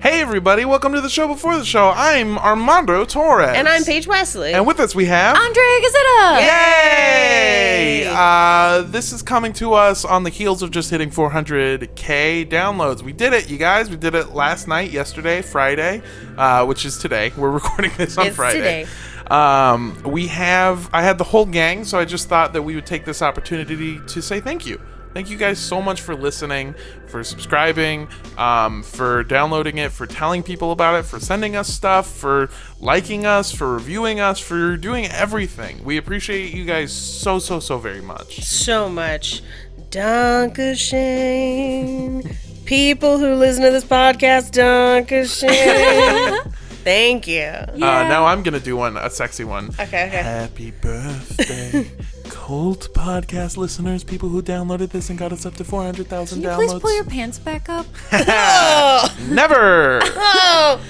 Hey everybody, welcome to the show before the show. I'm Armando Torres. And I'm Paige Wesley. And with us we have Andrea Gazzetta. Yay! Uh, this is coming to us on the heels of just hitting 400k downloads. We did it, you guys. We did it last night, yesterday, Friday, uh, which is today. We're recording this on It's Friday. today. Um, we have. I had the whole gang, so I just thought that we would take this opportunity to say thank you. Thank you guys so much for listening, for subscribing, um, for downloading it, for telling people about it, for sending us stuff, for liking us, for reviewing us, for doing everything. We appreciate you guys so, so, so very much. so much. Dankeschön. People who listen to this podcast, Dankeschön. Thank you. Uh, now I'm gonna do one, a sexy one. Okay, okay. Happy birthday, Cult podcast listeners, people who downloaded this and got us up to 400,000 Can you downloads. please pull your pants back up? Never. Oh,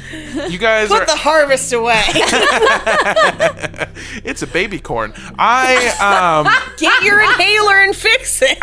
You guys put are. the harvest away. it's a baby corn. I um. Get your inhaler and fix it.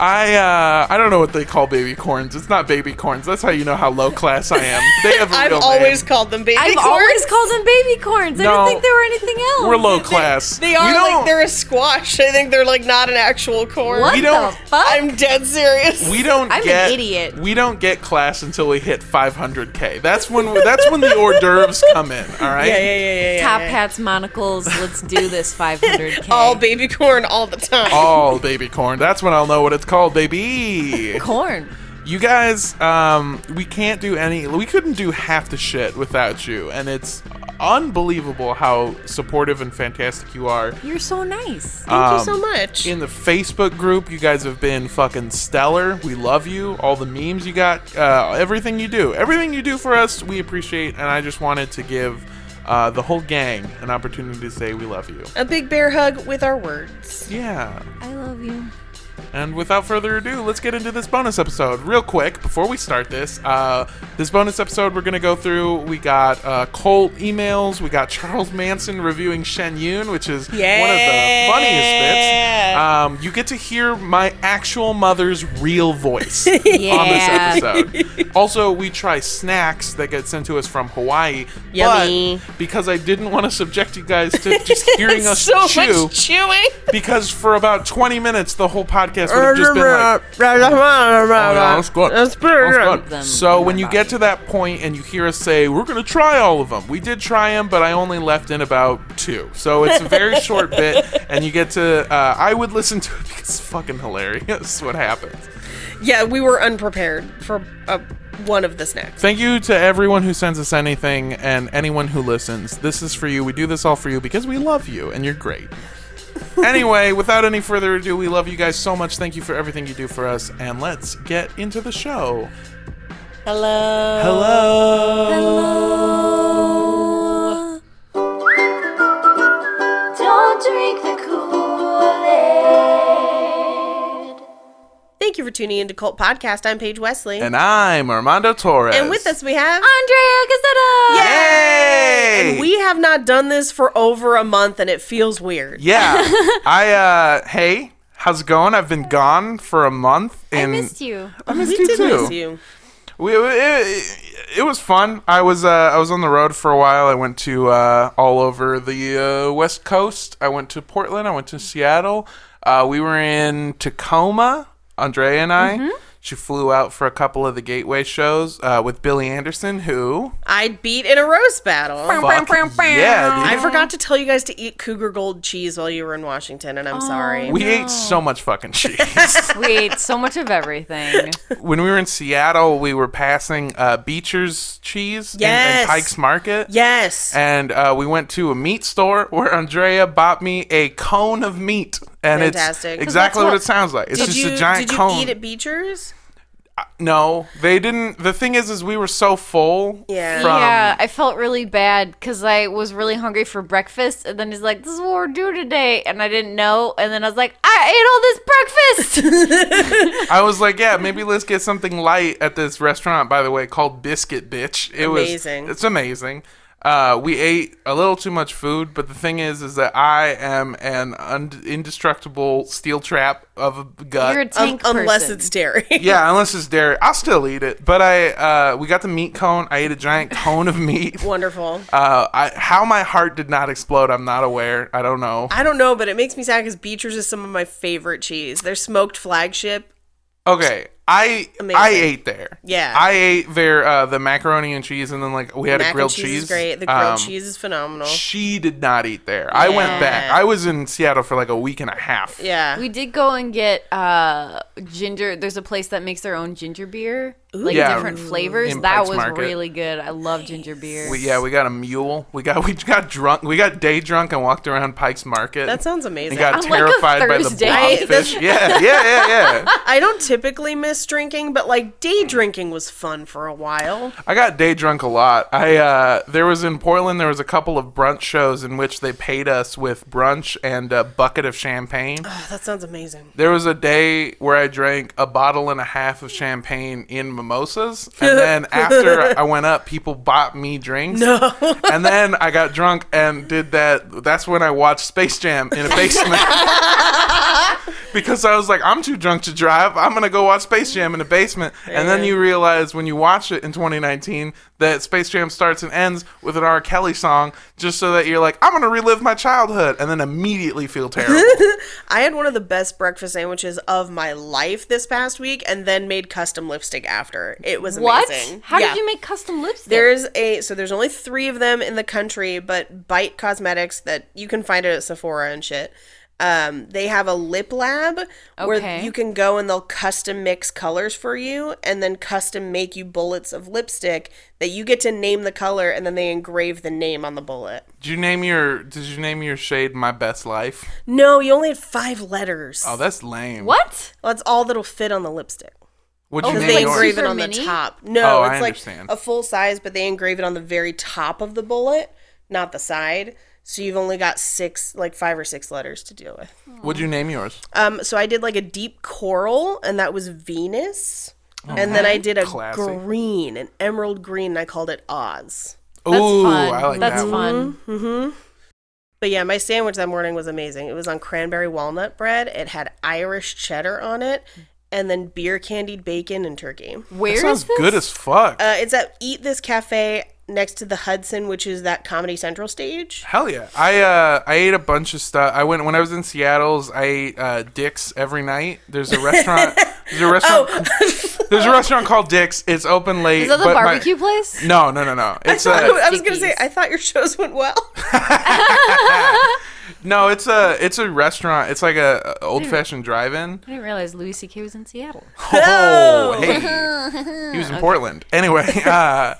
I uh. I don't know what they call baby corns. It's not baby corns. That's how you know how low class I am. They have a I've real always name. called them baby I've corns. always called them baby corns. I No. didn't think they were anything else. We're low class. They are like they're a squash. I think they're like not an actual corn. What We don't- the fuck? I'm dead serious. We don't I'm an idiot. We don't get class until we hit 500k. That's when that's when the hors d'oeuvres come in. All right. yeah, yeah, yeah, yeah, yeah. Top yeah. hats, monocles. Let's do this 500k. All baby corn all the time. All baby corn. That's when I'll know what it's called, baby. corn. You guys, um, we can't do any. We couldn't do half the shit without you, and it's unbelievable how supportive and fantastic you are. You're so nice. Thank you um, so much. In the Facebook group, you guys have been fucking stellar. We love you. All the memes you got, uh, everything you do, everything you do for us, we appreciate. And I just wanted to give uh, the whole gang an opportunity to say we love you. a big bear hug with our words. Yeah. I love you. And without further ado, let's get into this bonus episode real quick before we start this. Uh, this bonus episode we're gonna go through. We got uh, Cult emails. We got Charles Manson reviewing Shen Yun, which is one of the funniest bits. Um, you get to hear my actual mother's real voice on this episode. also, we try snacks that get sent to us from Hawaii. Yummy. But because I didn't want to subject you guys to just hearing us so chew, much chewing. because for about 20 minutes the whole podcast would have just been like Oh, yeah, that's good. That's pretty That's good. good. Them so in when my you body. get to that point and you hear us say we're gonna try all of them we did try them but i only left in about two so it's a very short bit and you get to uh, i would listen to it because it's fucking hilarious what happens Yeah, we were unprepared for uh, one of the snacks. thank you to everyone who sends us anything and anyone who listens this is for you we do this all for you because we love you and you're great anyway without any further ado we love you guys so much. Thank you for everything you do for us and let's get into the show. Hello. hello. Don't Thank you for tuning into Cult Podcast. I'm Paige Wesley. And I'm Armando Torres. And with us we have Andrea Gazzetta. Yay! And we have not done this for over a month and it feels weird. yeah. I uh hey, how's it going? I've been gone for a month. I And missed you. I missed We you did too. miss you. We, it, it was fun. I was uh, I was on the road for a while. I went to uh, all over the uh, West Coast. I went to Portland. I went to Seattle. Uh, we were in Tacoma. Andrea and I. Mm-hmm. She flew out for a couple of the Gateway shows uh, with Billy Anderson, who I'd beat in a roast battle. fuck yeah, dude. I forgot to tell you guys to eat Cougar Gold cheese while you were in Washington, and I'm sorry. we ate so much fucking cheese. We ate so much of everything. when we were in Seattle, we were passing uh, Beecher's cheese in- in, Pike's Market. yes. And uh, we went to a meat store where Andrea bought me a cone of meat. And Fantastic. it's exactly what, what- it sounds like. It's did just you a giant did you cone. eat at Beecher's? No, they didn't. The thing is, is we were so full. Yeah. From, yeah, I felt really bad because I was really hungry for breakfast, and then he's like, "This is what we're doing today," and I didn't know, and then I was like, "I ate all this breakfast." I was like, yeah, maybe let's get something light at this restaurant. By the way, called Biscuit Bitch. It Amazing. was. It's amazing. Uh, we ate a little too much food, but the thing is, is that I am an un- indestructible steel trap of a gut. You're a Um, tank unless person. it's dairy. yeah, unless it's dairy, I'll still eat it. But I, uh, we got the meat cone. I ate a giant cone of meat. Wonderful. Uh, I, how my heart did not explode, I'm not aware. I don't know. I don't know, but it makes me sad because Beecher's is some of my favorite cheese. Their smoked flagship. Okay, I Amazing. I ate there. Yeah. I ate their uh, the macaroni and cheese, and then like we had Mac a grilled and cheese, cheese. is great. The grilled Um, cheese is phenomenal. She did not eat there. I went back. I was in Seattle for like a week and a half. Yeah. We did go and get uh, ginger. There's a place that makes their own ginger beer, like Yeah. different flavors. In that Pikes was Market. really good. I love ginger beer. We, yeah, we got a mule. We got we got drunk. We got day drunk and walked around Pike's Market. that sounds amazing. and got On, like, a terrified by the Thursday. blobfish. yeah, yeah, yeah, yeah. I don't typically miss drinking, but like day drinking was fun for a while. I got day drunk a lot. I uh, there was in Portland. There was a couple of brunch shows in which they paid us with brunch and a bucket of champagne. Oh, that sounds amazing. There was a day where I drank a bottle and a half of champagne in mimosas, and then after I went up, people bought me drinks. No. and then I got drunk and did that. That's when I watched Space Jam in a basement. because I was like, I'm too drunk to drive. I'm gonna go watch Space Jam in the basement. And then you realize when you watch it in 2019 that Space Jam starts and ends with an R. Kelly song, just so that you're like, I'm gonna relive my childhood, and then immediately feel terrible. I had one of the best breakfast sandwiches of my life this past week and then made custom lipstick after. It was what? amazing. How Yeah. did you make custom lipstick? There's a so there's only three of them in the country, but Bite Cosmetics that you can find it at Sephora and shit. Um, they have a lip lab where you can go and they'll custom mix colors for you and then custom make you bullets of lipstick that you get to name the color and then they engrave the name on the bullet. Did you name your Did you name your shade "My Best Life"? No, you only had five letters. Oh, that's lame. what? Well, that's all that'll fit on the lipstick. Would you Oh, name they yours? engrave it on mini? the top. No, Oh, I it's like understand. a full size, but they engrave it on the very top of the bullet, not the side. So you've only got six, like five or six letters to deal with. What'd you name yours? Um, so I did like a deep coral, and that was Venus. and then I did a Classy. green, an emerald green, and I called it Oz. That's Ooh, fun. I like That's that one. fun. But yeah, my sandwich that morning was amazing. It was on cranberry walnut bread. It had Irish cheddar on it, and then beer candied bacon and turkey. Where That is sounds this? good as fuck. Uh, it's at Eat This Cafe next to the Hudson, which is that Comedy Central stage. Hell yeah! I uh I ate a bunch of stuff. I went when I was in Seattle's. I ate uh, Dick's every night. There's a restaurant. there's a restaurant. there's a restaurant called Dick's. It's open late. Is that the but my- barbecue place? no, no, no, no. It's uh, I was gonna say, I thought your shows went well. no. It's a it's a restaurant. It's like a, old fashioned drive-in. I didn't realize Louis C.K. was in Seattle. Oh, hey. He was in Portland. Anyway, uh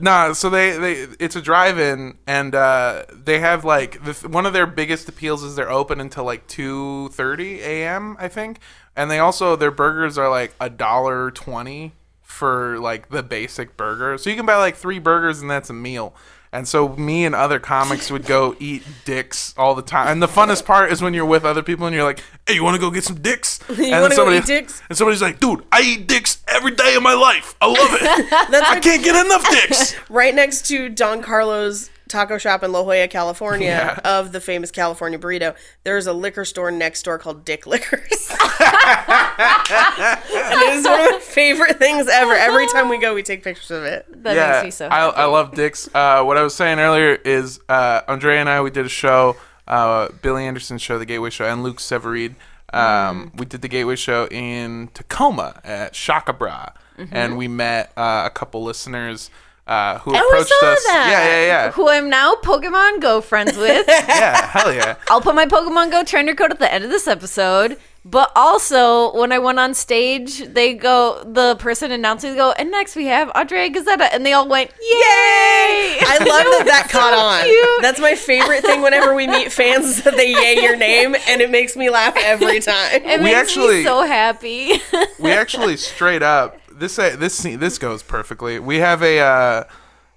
nah, so they, they it's a drive-in and uh they have like the, one of their biggest appeals is they're open until like 2:30 a.m., I think. And they also their burgers are like a dollar 20 for like the basic burger. So you can buy like 3 burgers and that's a meal. And so me and other comics would go eat dicks all the time. And the funnest part is when you're with other people and you're like, "Hey, you want to go get some dicks?" and then wanna go eat dicks? and somebody's like, dude, I eat dicks every day of my life. I love it. I can't get enough dicks. right next to Don Carlo's taco shop in La Jolla, California, Yeah. of the famous California burrito. There's a liquor store next door called Dick Liquors. and it is one of my favorite things ever. Every time we go, we take pictures of it. That yeah, makes me so I, happy. I love dicks. Uh, what I was saying earlier is uh, Andrea and I, we did a show, uh, Billy Anderson's show, The Gateway Show, and Luke Severid. Um, Mm. We did the Gateway Show in Tacoma at Shaka Bra, Mm-hmm. and we met uh, a couple listeners uh, who we approached saw us. that. Yeah, yeah, yeah. Who I'm now Pokemon Go friends with. yeah, hell yeah. I'll put my Pokemon Go trainer code at the end of this episode. But also, when I went on stage, they go, the person announcing, go, and next we have Andrea Gazetta. And they all went, Yay! I love that that caught on. cute. That's my favorite thing whenever we meet fans is that they yay your name, and it makes me laugh every time. It We makes actually- me so happy. we actually straight up this uh, this scene- this goes perfectly. We have a uh,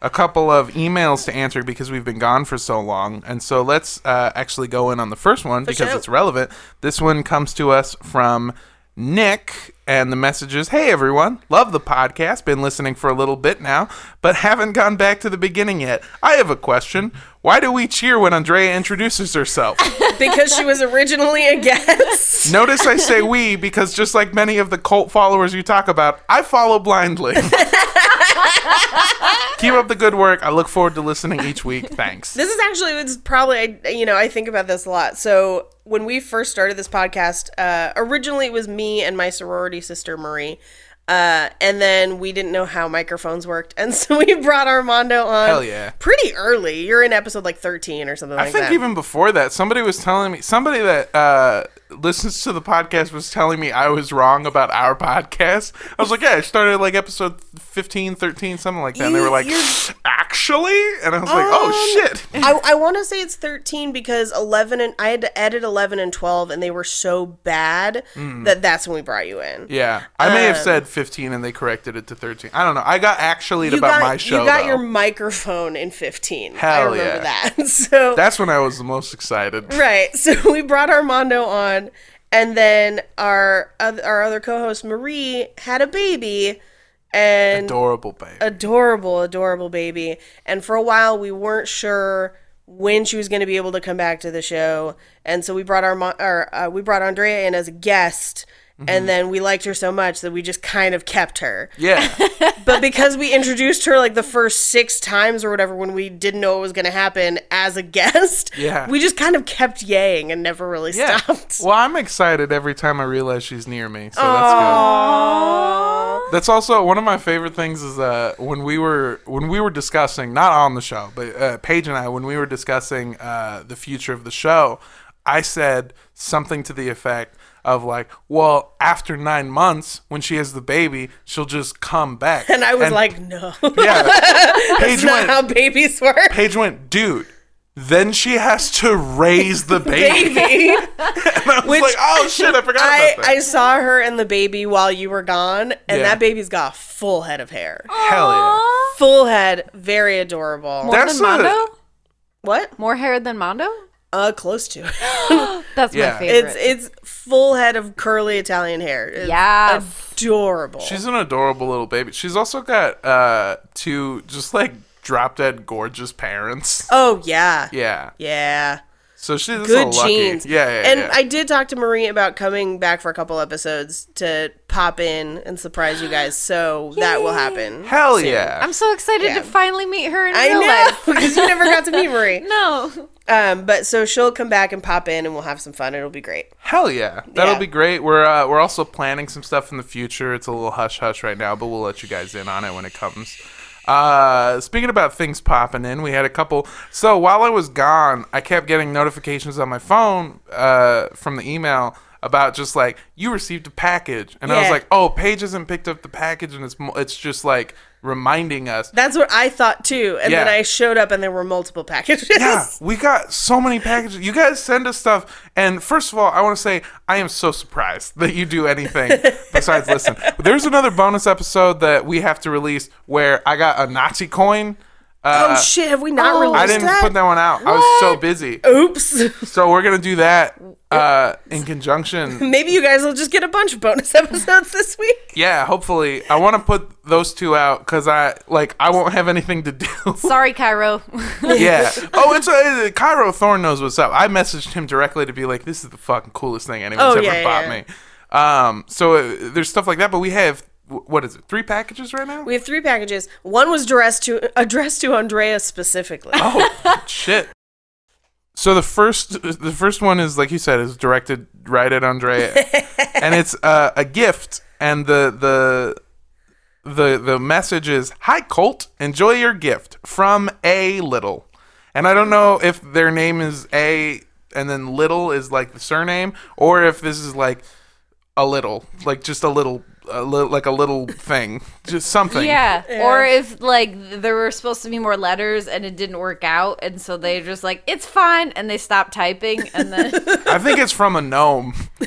a couple of emails to answer because we've been gone for so long, and so let's uh, actually go in on the first one because sure. it's relevant. This one comes to us from Nick, and the message is Hey everyone, love the podcast, been listening for a little bit now, but haven't gone back to the beginning yet. I have a question. Why do we cheer when Andrea introduces herself? because she was originally a guest. Notice I say we because just like many of the cult followers you talk about, I follow blindly. Keep up the good work. I look forward to listening each week. Thanks. This is actually it's probably you know I think about this a lot. So when we first started this podcast, uh, originally it was me and my sorority sister Marie, uh, and then we didn't know how microphones worked, and so we brought Armando on. Hell yeah. Pretty early. You're in episode like 13 or something I like think that. even before that, somebody was telling me, somebody that uh, listens to the podcast was telling me I was wrong about our podcast. I was like, yeah, I started like episode 15, 13, something like that. and they were like, you're- actually? And I was like, oh shit. I, I want to say it's 13 because 11 and I had to edit 11 and 12 and they were so bad that that's when we brought you in. Mm. Yeah, I may have Um, said 15 and they corrected it to 13. I don't know. I got actually about got, my show. you got though. your microphone in 15. I Hell remember yeah. that. So That's when I was the most excited. Right. So we brought Armando on, and then our our other co-host Marie had a baby, and Adorable babe. adorable, adorable baby. And for a while, we weren't sure when she was going to be able to come back to the show, and so we brought our or uh, we brought Andrea in as a guest. And then we liked her so much that we just kind of kept her. yeah. But because we introduced her like the first six times or whatever when we didn't know it was going to happen as a guest, Yeah. we just kind of kept yaying and never really Yeah. stopped. Well, I'm excited every time I realize she's near me. So that's good. That's also one of my favorite things is uh, when we were when we were discussing not on the show, but uh, Paige and I when we were discussing uh, the future of the show, I said something to the effect of like, well, after nine months when she has the baby, she'll just come back. And I was like, no, yeah. Paige that's not went. how babies work. Paige went, dude. Then she has to raise the baby. Baby. And I was Which- like, oh shit, I forgot I, about that. I saw her and the baby while you were gone, and Yeah. that baby's got a full head of hair. Hell yeah. Full head, very adorable. More That's than a- Mondo? what? More hair than Mondo? Uh, close to. That's Yeah. my favorite. it's it's full head of curly Italian hair. It's Yes. adorable. She's an adorable little baby. She's also got uh two just like drop dead gorgeous parents. oh yeah, Yeah. yeah. So she's Good so lucky. genes. Yeah, yeah, And yeah. I did talk to Marie about coming back for a couple episodes to pop in and surprise you guys. So that will happen. Hell yeah. I'm so excited Yeah. to finally meet her in I real know life. because you never got to meet Marie. No. Um, but so she'll come back and pop in, and we'll have some fun. It'll be great. Hell yeah. That'll Yeah. be great. We're uh, we're also planning some stuff in the future. It's a little hush hush right now, but we'll let you guys in on it when it comes. Uh, speaking about things popping in, we had a couple. So while I was gone, I kept getting notifications on my phone uh, from the email about just like you received a package, and I was Yeah. like, oh, Paige hasn't picked up the package, and it's mo- it's just like reminding us. That's what I thought too. And then I showed up, and there were multiple packages. Yeah, we got so many packages. You guys send us stuff, and first of all, I want to say I am so surprised that you do anything besides listen. There's another bonus episode that we have to release where I got a Nazi coin. Uh, oh shit! Have we not Oh. released I didn't that? put that one out. I was so busy. Oops. So we're gonna do that uh, in conjunction. Maybe you guys will just get a bunch of bonus episodes this week. Yeah, hopefully. I want to put those two out because I like I won't have anything to do. Sorry, Cairo. yeah. Oh, it's uh, Cairo Thorne knows what's up. I messaged him directly to be like, "This is the fucking coolest thing anyone's Oh, ever yeah, yeah, bought yeah. me." Um, so uh, there's stuff like that, but we have wh- what is it? Three packages right now? We have three packages. One was addressed to addressed to Andrea specifically. oh shit. So the first, the first one is like you said, is directed right at Andrea, and it's uh, a gift, and the the the the message is, "Hi Cult, enjoy your gift from A Little," and I don't know if their name is A and then Little is like the surname, or if this is like a little, like just a little, a li- like a little thing, just something. yeah. Or if like there were supposed to be more letters and it didn't work out, and so they just like it's fine, and they stopped typing, and then I think it's from a gnome.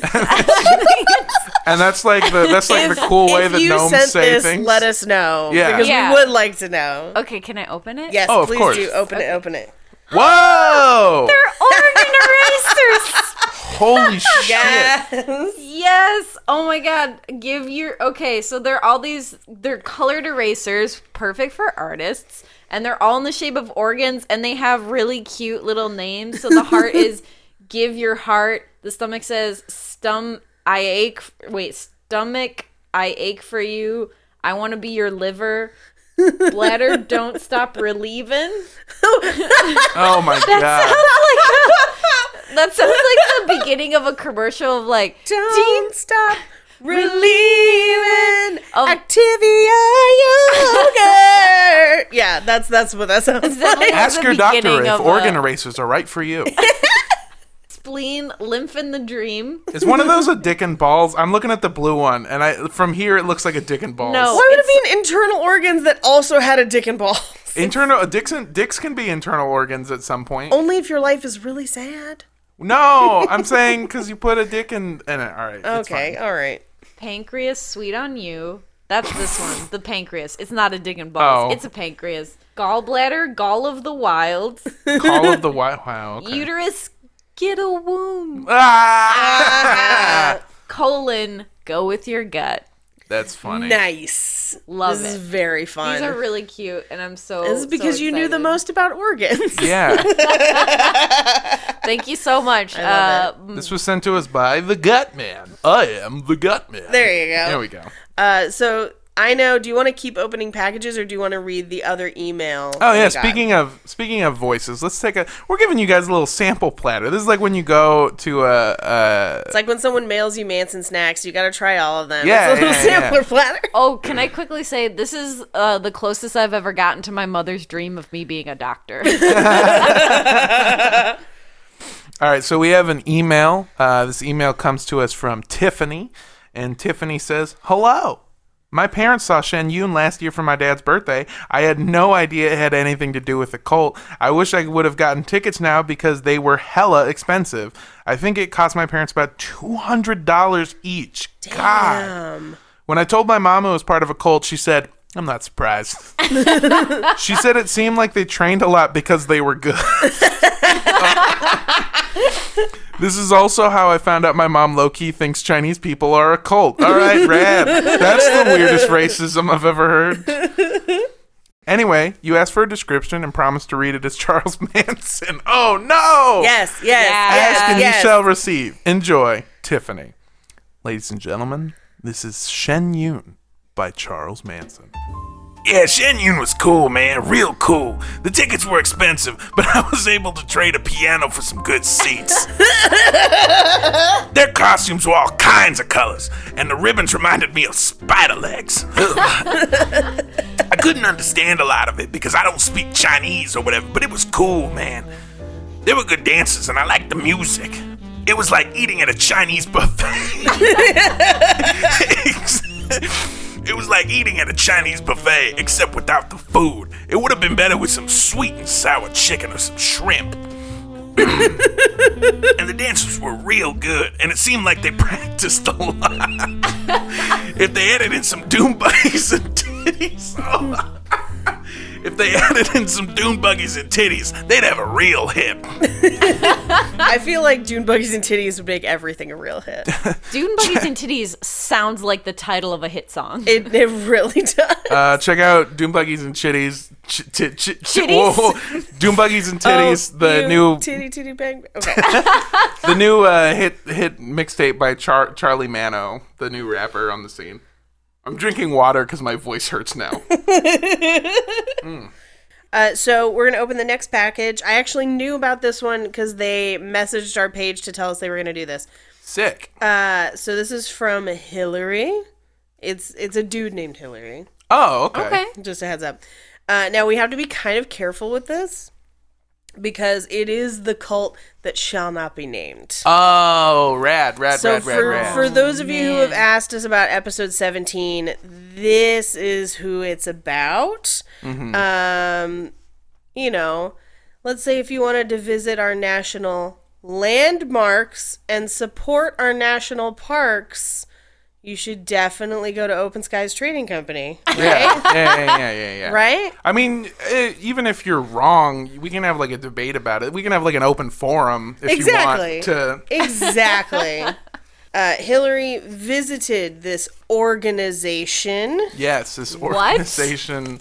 and that's like the that's like the cool way if that you gnomes sent say this, things. let us know. Yeah. Because Yeah. we would like to know. okay, can I open it? Yes, Oh, of please course. do. Open it, open it. Whoa! organ erasers. Holy shit! Yes. Yes. Oh my god. Give your okay, so they're all these they're colored erasers, perfect for artists, and they're all in the shape of organs and they have really cute little names. So the heart is give your heart. The stomach says stum I ache wait, stomach I ache for you. I want to be your liver. Bladder don't stop relieving. Oh my god! That sounds like the beginning of a commercial of like Don't stop relieving Of- Activia yogurt. yeah, that's that's what that sounds that like. like Ask your doctor if of organ a- erasers are right for you. Spleen, lymph in the dream. Is one of those a dick and balls? I'm looking at the blue one, and I from here it looks like a dick and balls. No. Why would it be an internal organs that also had a dick and balls? internal dicks and dicks can be internal organs at some point. Only if your life is really sad. No, I'm saying because you put a dick in, in it. All right. it's Okay, fine. all right. Pancreas, sweet on you. That's this one. The pancreas. It's not a dick and balls. Oh. It's a pancreas. Gallbladder, gall of the wilds. Gall of the White. Wow. Okay. Uterus, get a womb. Ah! Colon, go with your gut. That's funny. Nice. Love this it. is very fun. These are really cute, and I'm so. this is so because you knew the most about organs. Yeah. Thank you so much. love uh, this was sent to us by the Gut Man. I am the Gut Man. There you go. There we go. Uh, so I know. Do you want to keep opening packages, or do you want to read the other email? Oh yeah, speaking of speaking of voices, let's take a. We're giving you guys a little sample platter. This is like when you go to a. a It's like when someone mails you Manson snacks, you got to try all of them. Yeah, it's a little yeah, yeah. platter. Oh, can I quickly say this is uh, the closest I've ever gotten to my mother's dream of me being a doctor. All right, so we have an email. Uh, this email comes to us from Tiffany, and Tiffany says, "Hello." My parents saw Shen Yun last year for my dad's birthday. I had no idea it had anything to do with the cult. I wish I would have gotten tickets now because they were hella expensive. I think it cost my parents about $200 each. God. Um, When I told my mom it was part of a cult, she said, I'm not surprised. she said it seemed like they trained a lot because they were good. this is also how I found out my mom low key thinks Chinese people are a cult. All right, rad. That's the weirdest racism I've ever heard. Anyway, you asked for a description and promised to read it as Charles Manson. Oh no! yes, yes, Yeah. yes, Ask and yes. you shall receive. Enjoy, Tiffany. Ladies and gentlemen, this is Shen Yun by Charles Manson. Yeah, Shen Yun was cool, man. Real cool. The tickets were expensive, but I was able to trade a piano for some good seats. Their costumes were all kinds of colors, and the ribbons reminded me of spider legs. I couldn't understand a lot of it because I don't speak Chinese or whatever, but it was cool, man. They were good dancers, and I liked the music. It was like eating at a Chinese buffet. It was like eating at a Chinese buffet, except without the food. It would have been better with some sweet and sour chicken or some shrimp. and the dancers were real good, and it seemed like they practiced a lot. if they added in some doom buggies and titties, oh. If they added in some dune buggies and titties, they'd have a real hit. I feel like Dune Buggies and Titties would make everything a real hit. Dune Buggies and Titties sounds like the title of a hit song. It, it really does. Uh, check out Doom Buggies and Chitties. Ch- ch- ch- ch- Chitties? whoa. Doom Buggies and Titties. Oh, the you new titty titty bang. Okay. the new uh, hit hit mixtape by Char- Charlie Mano, the new rapper on the scene. I'm drinking water because my voice hurts now. Uh, so we're gonna open the next package. I actually knew about this one because they messaged our page to tell us they were gonna do this. Sick. Uh, so this is from Hillary. It's it's a dude named Hillary. Oh, okay. okay. Just a heads up. Uh, now we have to be kind of careful with this because it is the cult that shall not be named. Oh, rad, rad, so rad, rad, for rad. for those of you who have asked us about episode 17 this is who it's about Mm-hmm. um you know let's say if you wanted to visit our national landmarks and support our national parks you should definitely go to Open Skies Trading Company. Yeah, yeah, yeah, yeah, yeah, yeah. Right? I mean, eh, even if you're wrong, we can have like a debate about it. We can have like an open forum if Exactly. you want to. Exactly. uh, Hillary visited this organization Yes, this organization. What? organization.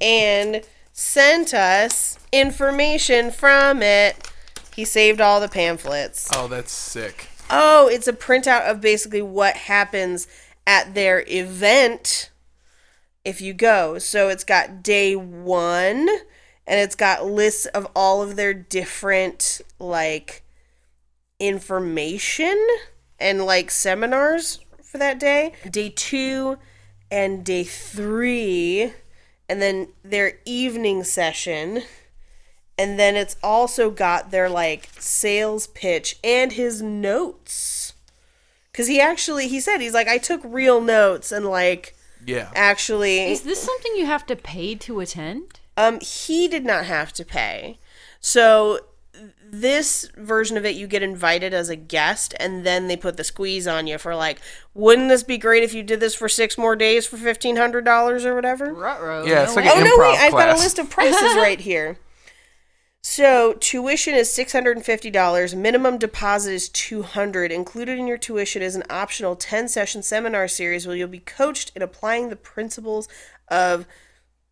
and sent us information from it. He saved all the pamphlets. Oh, that's sick. Oh, it's a printout of basically what happens at their event if you go. So it's got day one and it's got lists of all of their different like information and like seminars for that day. Day two and day three, and then their evening session. And then it's also got their like sales pitch and his notes. Cause he actually he said he's like, I took real notes and like Yeah. actually Is this something you have to pay to attend? um he did not have to pay. So this version of it you get invited as a guest and then they put the squeeze on you for like wouldn't this be great if you did this for six more days for $1500 or whatever Ruh-roh. Yeah, it's like Oh an no, improv wait! I've got a list of prices right here. So tuition is six hundred and fifty dollars. Minimum deposit is two hundred. Included in your tuition is an optional ten session seminar series where you'll be coached in applying the principles of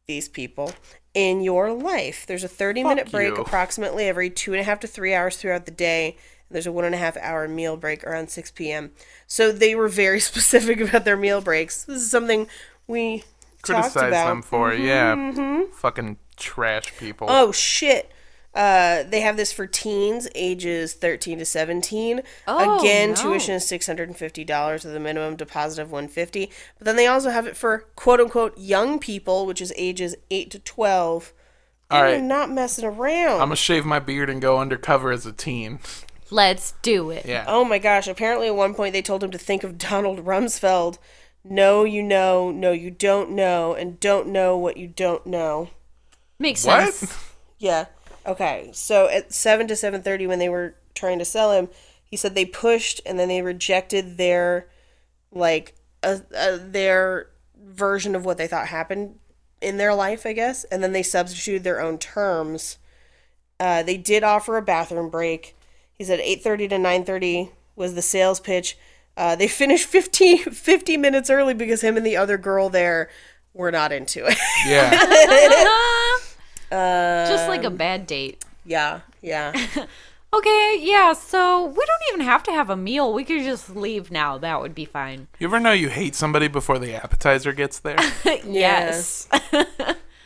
these people in your life. There's a thirty minute break you. approximately every two and a half to three hours throughout the day. And there's a one and a half hour meal break around six p.m. So they were very specific about their meal breaks. This is something we Criticize them for it. Yeah. Mm-hmm. Fucking trash people. Oh shit. Uh, they have this for teens ages 13 to 17. Oh, Again, no. tuition is $650 with a minimum deposit of 150 But then they also have it for quote unquote young people, which is ages 8 to 12. All They're not messing around. I'm gonna shave my beard and go undercover as a teen. Let's do it. Yeah. oh my gosh. Apparently, at one point, they told him to think of Donald Rumsfeld. No, you know. No, you don't know. And don't know what you don't know. Makes What? sense. Yeah. Okay. So at seven to seven thirty, when they were trying to sell him, he said they pushed and then they rejected their like uh, uh, their version of what they thought happened in their life, I guess, and then they substituted their own terms. Uh, they did offer a bathroom break. He said eight thirty to nine thirty was the sales pitch. Uh, they finished 50, 50 minutes early because him and the other girl there were not into it. Yeah. Just like a um, bad date. yeah, yeah. Okay, yeah, so we don't even have to have a meal. We could just leave now. That would be fine. You ever know you hate somebody before the appetizer gets there? yes.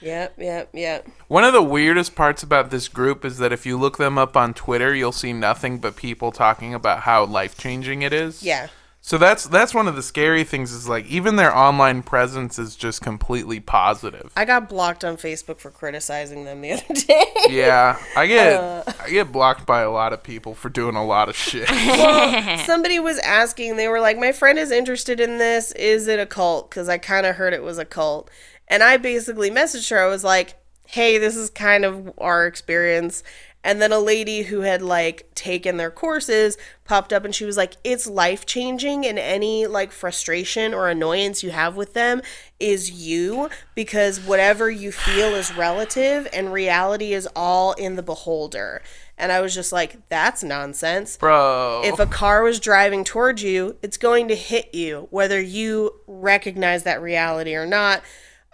Yep, yep, yep. One of the weirdest parts about this group is that if you look them up on Twitter, you'll see nothing but people talking about how life changing it is. Yeah. So that's that's one of the scary things is like even their online presence is just completely positive. I got blocked on Facebook for criticizing them the other day. Yeah, I get Uh. I get blocked by a lot of people for doing a lot of shit. Somebody was asking, they were like, My friend is interested in this. Is it a cult? Because I kind of heard it was a cult. And I basically messaged her. I was like, Hey, this is kind of our experience. And then a lady who had like taken their courses popped up and she was like, It's life changing, and any like frustration or annoyance you have with them is you because whatever you feel is relative and reality is all in the beholder. And I was just like, That's nonsense Bro. if a car was driving towards you, it's going to hit you, whether you recognize that reality or not.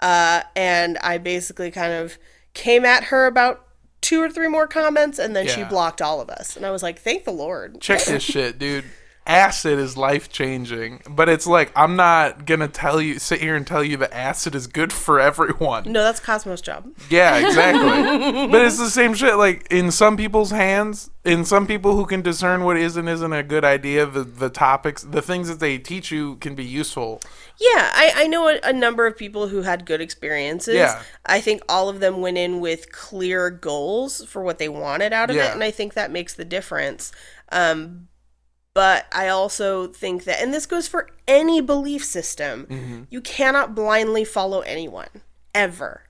Uh, and I basically kind of came at her about two or three more comments, and then she blocked all of us. And I was like, thank the Lord. Check this shit, dude. Acid is life changing, but it's like I'm not gonna tell you sit here and tell you that acid is good for everyone. No, that's Cosmo's job. Yeah, exactly. but it's the same shit. Like in some people's hands, in some people who can discern what is and isn't a good idea, the the topics, the things that they teach you can be useful. Yeah, I, I know a, a number of people who had good experiences. Yeah. I think all of them went in with clear goals for what they wanted out of Yeah. it, and I think that makes the difference. Um, but I also think that, and this goes for any belief system, Mm-hmm. you cannot blindly follow anyone, ever.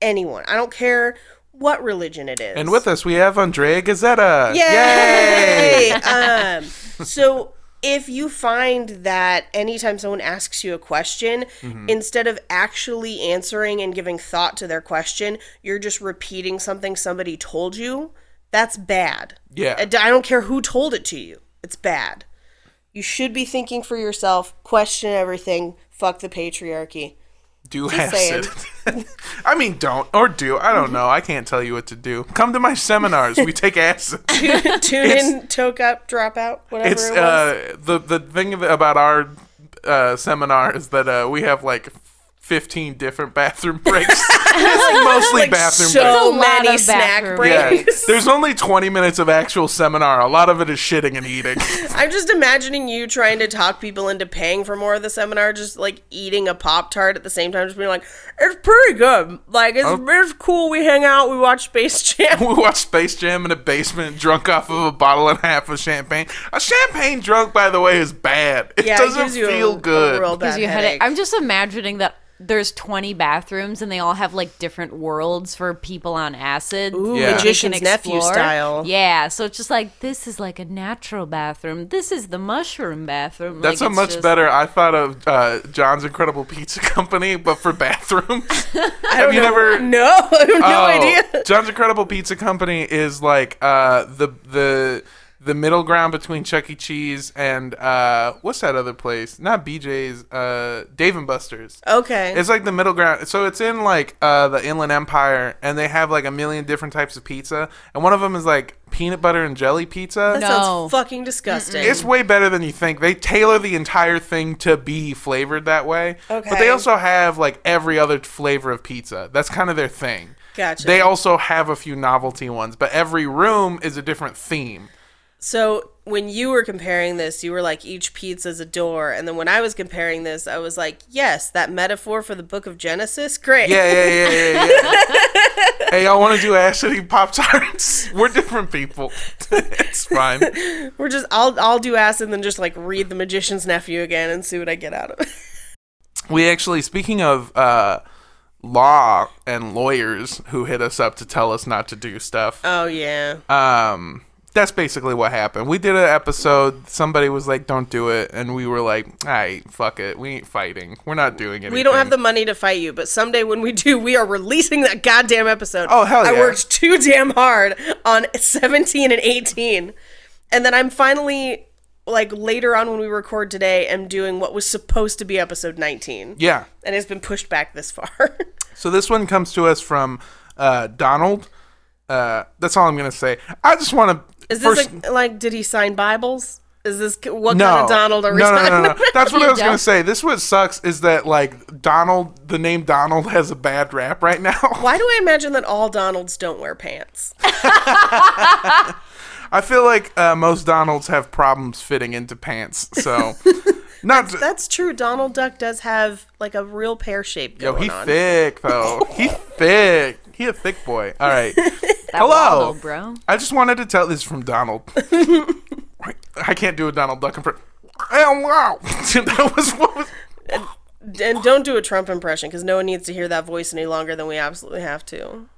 Anyone. I don't care what religion it is. And with us, we have Andrea Gazzetta. Yay! um, so if you find that anytime someone asks you a question, Mm-hmm. instead of actually answering and giving thought to their question, you're just repeating something somebody told you, that's bad. Yeah. I don't care who told it to you, it's bad. You should be thinking for yourself, question everything, fuck the patriarchy. do Just acid. I mean, don't or do. I don't know. I can't tell you what to do. Come to my seminars. We take acid. Tune in, toke up, drop out, whatever It's it was. uh the the thing about our uh, seminar is that uh, we have like 15 different bathroom breaks. it's mostly like bathroom so breaks. a lot many snack bathroom Yeah, breaks. there's only 20 minutes of actual seminar. A lot of it is shitting and eating. I'm just imagining you trying to talk people into paying for more of the seminar, just like eating a Pop Tart at the same time, just being like, it's pretty good. Like, it's, Oh. it's cool. We hang out, we watch Space Jam. we watch Space Jam in a basement, drunk off of a bottle and a half of champagne. A champagne drunk, by the way, is bad. It yeah, doesn't gives you feel a, good. A real bad you a headache. headache. I'm just imagining that there's 20 bathrooms and they all have like different worlds for people on acid. Ooh, Yeah. magician's nephew style. Yeah, so it's just like this is like a natural bathroom. This is the mushroom bathroom. That's like, a much just- better. I thought of uh, John's Incredible Pizza Company, but for bathrooms. Have you know. never? No, I have no Oh, idea. John's Incredible Pizza Company is like uh, the the the middle ground between Chuck E. Cheese and uh, what's that other place? Not BJ's. Uh, Dave and Buster's. Okay. It's like the middle ground. So it's in like uh, the Inland Empire, and they have like a million different types of pizza, and one of them is like peanut butter and jelly pizza. that No. sounds fucking disgusting. It's way better than you think. They tailor the entire thing to be flavored that way. Okay. But they also have like every other flavor of pizza. That's kind of their thing. Gotcha. They also have a few novelty ones, but every room is a different theme. So when you were comparing this, you were like each pizza's a door, and then when I was comparing this, I was like, yes, that metaphor for the Book of Genesis, great. Yeah, yeah, yeah, yeah, yeah. hey, y'all want to do acid eat Pop Tarts? We're different people. it's fine. We're just I'll I'll do acid and then just like read the Magician's Nephew again and see what I get out of it. We actually, speaking of uh, law and lawyers who hit us up to tell us not to do stuff. Oh yeah. um that's basically what happened. We did an episode. Somebody was like, "Don't do it," and we were like, "All right, fuck it. We ain't fighting. We're not doing it. We don't have the money to fight you, but someday when we do, we are releasing that goddamn episode. Oh, hell I worked too damn hard on 17 and 18. And then I'm finally like later on when we record today am doing what was supposed to be episode 19. Yeah. And it's been pushed back this far. So this one comes to us from uh, Donald. Uh, that's all I'm gonna say. I just want to. Is this like, like did he sign Bibles? Is this what no, kind of Donald are we no, no, no, no. That's what I was gonna say. This what sucks is that like Donald, the name Donald has a bad rap right now. Why do I imagine that all Donalds don't wear pants? I feel like uh, most Donalds have problems fitting into pants. So, not That's true. Donald Duck does have like a real pear shape yo, going he on. thick though. he thick. He a thick boy. All right. That Hello. waddle, bro. I just wanted to tell this from Donald. I can't do a Donald Duck impression. Oh, wow. that was what was. And don't do a Trump impression because no one needs to hear that voice any longer than we absolutely have to.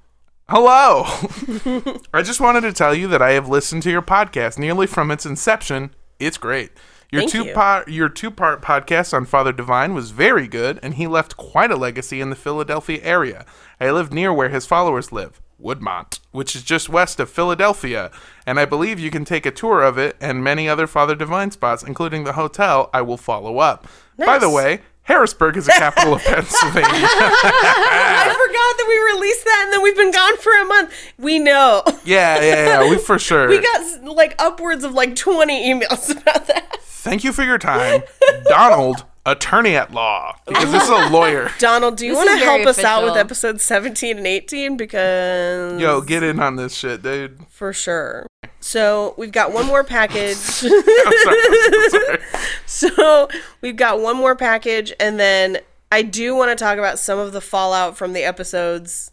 Hello. I just wanted to tell you that I have listened to your podcast nearly from its inception. It's great. Your Thank two you. part your two part podcast on Father Divine was very good, and he left quite a legacy in the Philadelphia area. I live near where his followers live, Woodmont, which is just west of Philadelphia, and I believe you can take a tour of it and many other Father Divine spots, including the hotel. I will follow up. By the way, Harrisburg is the capital of Pennsylvania. I forgot that we released that and then we've been gone for a month. We know. yeah, yeah, yeah. We for sure. We got like upwards of like 20 emails about that. Thank you for your time, Donald, attorney at law, because this is a lawyer. Donald, do you This want to very help us out with official. episodes 17 and 18? Because Yo, get in on this shit, dude. for sure. So we've got one more package. I'm sorry, I'm sorry. So we've got one more package, and then I do want to talk about some of the fallout from the episodes.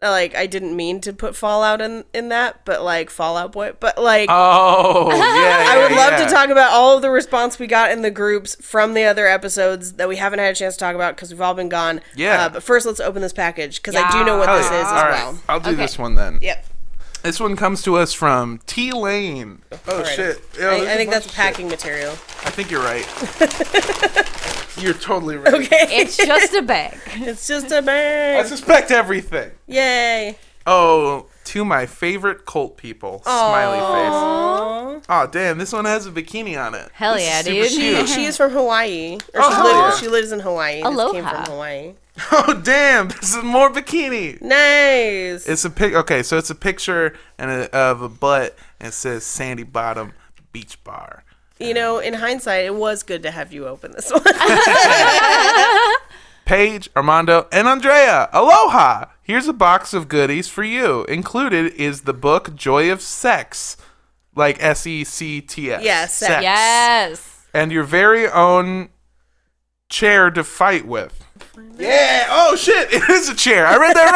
Like I didn't mean to put Fallout in in that, but like Fallout Boy, but like Oh, yeah. I would yeah, love yeah. to talk about all of the response we got in the groups from the other episodes that we haven't had a chance to talk about because we've all been gone. Yeah. Uh, but first, let's open this package because I do know what Hell this yeah. is as All right, well. I'll do Okay. this one then. Yep. This one comes to us from T Lane. Oh Alrighty. shit! Yo, I, there's I a think that's of packing material. I think you're right. you're totally right. Okay. It's just a bag. It's just a I bag. I suspect everything. Yay. Oh, to my favorite cult people. Smiley face. Oh damn! This one has a bikini on it. Hell This is yeah, super dude. She, cute. she is from Hawaii. Or Oh, she, hell lives, yeah. she lives in Hawaii. This came Aloha. from Hawaii. Oh damn! This is more bikini. Nice. It's a pic. Okay, so it's a picture and a, of a butt, and it says Sandy Bottom Beach Bar. you know, in hindsight, it was good to have you open this one. Paige, Armando, and Andrea. Aloha! Here's a box of goodies for you. Included is the book Joy of Sex, like S E C T S. Yes, sex. Yes. And your very own chair to fight with. Yeah. Oh shit! It is a chair. I read that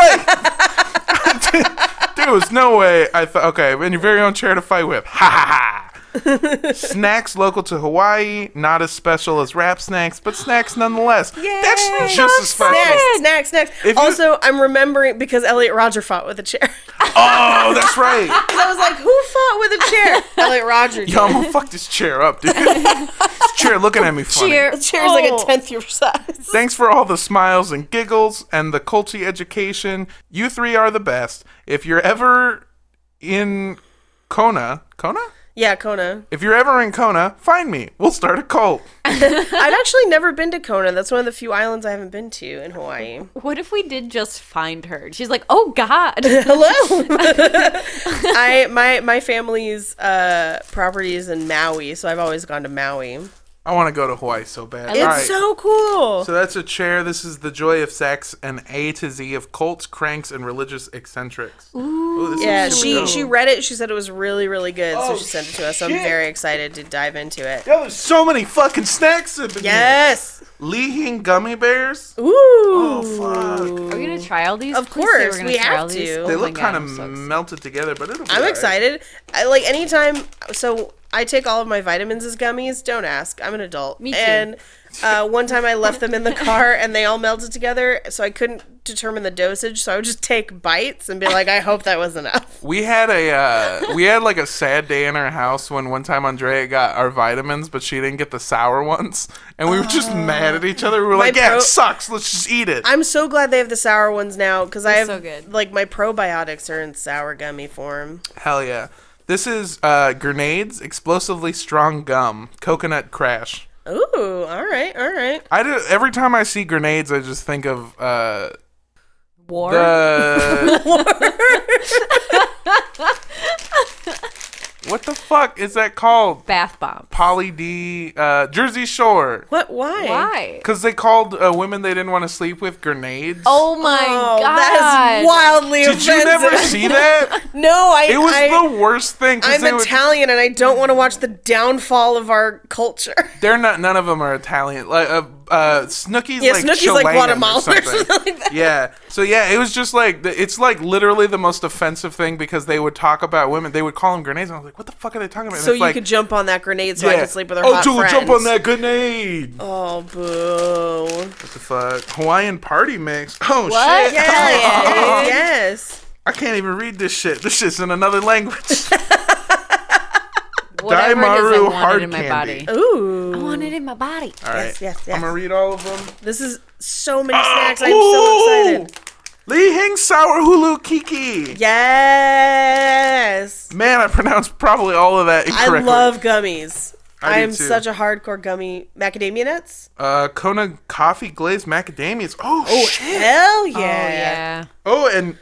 right. Dude, there's no way. I thought. Okay, and your very own chair to fight with. Ha ha ha. snacks local to Hawaii, not as special as wrap snacks, but snacks nonetheless. That's just as special. Snacks, snacks, snacks. If you- also, I'm remembering because Elliot Rodger fought with a chair. Oh, that's right. I was like, who fought with a chair? Elliot Rodger. Did. Yo, I'm gonna fuck this chair up, dude. this chair looking at me funny. Chair, The chair's like Oh. a tenth your size. Thanks for all the smiles and giggles and the culty education. You three are the best. If you're ever in Kona, Kona? Yeah, Kona. If you're ever in Kona, find me. We'll start a cult. I've actually never been to Kona. That's one of the few islands I haven't been to in Hawaii. What if we did just find her? She's like, oh God. Hello. I my my family's uh property is in Maui, so I've always gone to Maui. I want to go to Hawaii so bad. It's right. so cool. So that's a chair. This is the joy of sex and A to Z of cults, cranks, and religious eccentrics. Ooh, this is yeah, she dope. she read it. She said it was really really good, so Oh, she sent it to us. So I'm very excited to dive into it. Yo, there's so many fucking snacks in here. Yes. Li Hing gummy bears. Ooh. Oh fuck. Are we gonna try all these? Of Please say course, we're gonna we try have these. to. Oh They my look God, kind I'm of so excited. melted together, but it'll. Be I'm alright. excited. I like anytime. So I take all of my vitamins as gummies. Don't ask. I'm an adult. Me too. And uh, one time I left them in the car and they all melted together, so I couldn't determine the dosage. So I would just take bites and be like, I hope that was enough. We had a uh, we had like a sad day in our house when one time Andrea got our vitamins, but she didn't get the sour ones, and we were just mad at each other. We were like, "Yeah, pro- it sucks. Let's just eat it." I'm so glad they have the sour ones now because I have so good. like my probiotics are in sour gummy form. Hell yeah! This is uh, grenades, explosively strong gum, coconut crash. Ooh, all right, all right. I do, every time I see grenades, I just think of uh, War. the. what the fuck is that called? Bath bomb. Pauly D. Uh, Jersey Shore. What? Why? Why? Because they called uh, women they didn't want to sleep with grenades. Oh my Oh, God. that is wildly Did you offensive. never see that? No, I. It was I, the worst thing. I'm they would- Italian and I don't want to watch the downfall of our culture. they're not. None of them are Italian. Like uh, uh, Snooki's Yeah, like Snooki's like Chilean Guatemalan or something. something like that. Yeah. So yeah, it was just like it's like literally the most offensive thing because they would talk about women. They would call them grenades. And I was like, what the fuck are they talking about? And So you like, could jump on that grenade so I could sleep with her Oh, dude, jump on that grenade. Oh, boo. What the fuck? Hawaiian party mix. Oh What? shit. Yes, yes. I can't even read this shit. This shit's in another language. Whatever it is, I Daimaru want hard it in my candy. body. Ooh. I want it in my body. All right. Yes, yes, yes. I'm gonna read all of them. This is so many snacks. I'm so excited. Li Hing Sour Hulu Kiki. Yes. Man, I pronounced probably all of that I incorrectly. love gummies. I do I am too. such a hardcore gummy. Macadamia nuts? uh, Kona coffee glazed macadamias. Oh, shit. Hell yeah. Oh yeah. Oh, and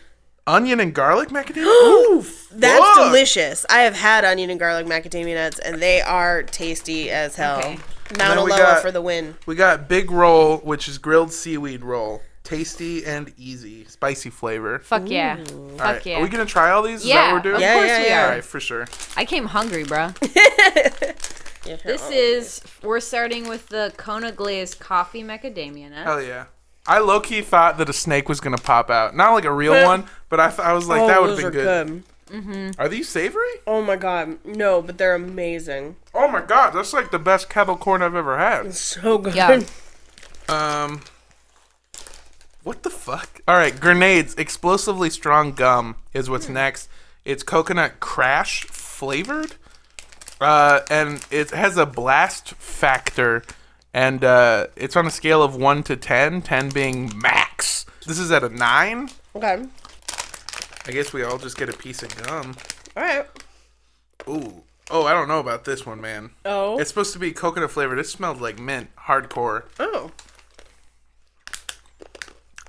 onion and garlic macadamia. Ooh, That's fuck. delicious. I have had onion and garlic macadamia nuts, and they are tasty as hell. Okay. Mauna then we Loa got- for the win. We got big roll, which is grilled seaweed roll. Tasty and easy, spicy flavor. Fuck yeah. Fuck All right, yeah. Are we gonna try all these? Is that yeah, what we're of doing? Yeah, course yeah, we yeah. All are. right, for sure. I came hungry, bro. This is we're starting with the Kona glazed coffee macadamia nut. Hell yeah. I low key thought that a snake was gonna pop out, not like a real one, but I, th- I was like oh, that would have those been are good. good. Are these savory? Oh my god. No, but they're amazing. Oh my god, that's like the best kettle corn I've ever had. So good. Yeah. Um, what the fuck? All right, grenades, explosively strong gum is what's next. It's coconut crash flavored, uh, and it has a blast factor, and uh, it's on a scale of one to 10, 10 being max. This is at a nine. Okay. I guess we all just get a piece of gum. All right. Ooh. Oh, I don't know about this one, man. Oh. It's supposed to be coconut flavored. It smelled like mint, hardcore. oh.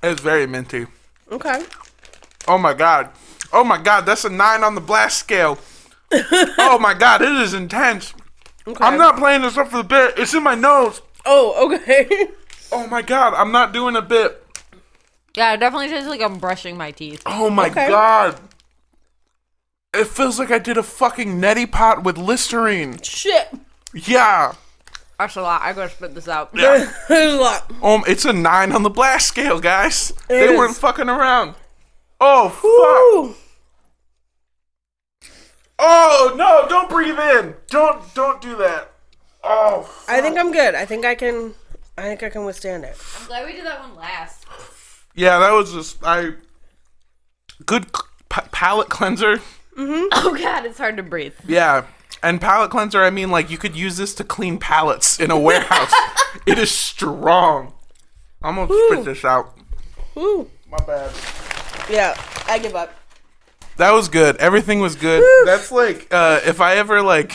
It's very minty. Okay. Oh my god. Oh my god, that's a nine on the blast scale. oh my god, it is intense. Okay. I'm not playing this up for the bit. It's in my nose. Oh, okay. Oh my god, I'm not doing a bit. Yeah, it definitely tastes like I'm brushing my teeth. Oh my Okay. god. It feels like I did a fucking neti pot with Listerine. Shit. Yeah. That's a lot. I gotta spit this out. Yeah. There's a lot. Um, it's a nine on the blast scale, guys. they is. weren't fucking around. Oh fuck. Ooh. Oh no! Don't breathe in. Don't don't do that. Oh. I think I'm good. I think I can. I think I can withstand it. I'm glad we did that one last. Yeah, that was just I. Good p- palate cleanser. Oh god, it's hard to breathe. Yeah, and palate cleanser. I mean, like you could use this to clean pallets in a warehouse. it is strong. I'm gonna spit this out. Ooh. My bad. Yeah. I give up. That was good. Everything was good. That's like uh, if I ever like.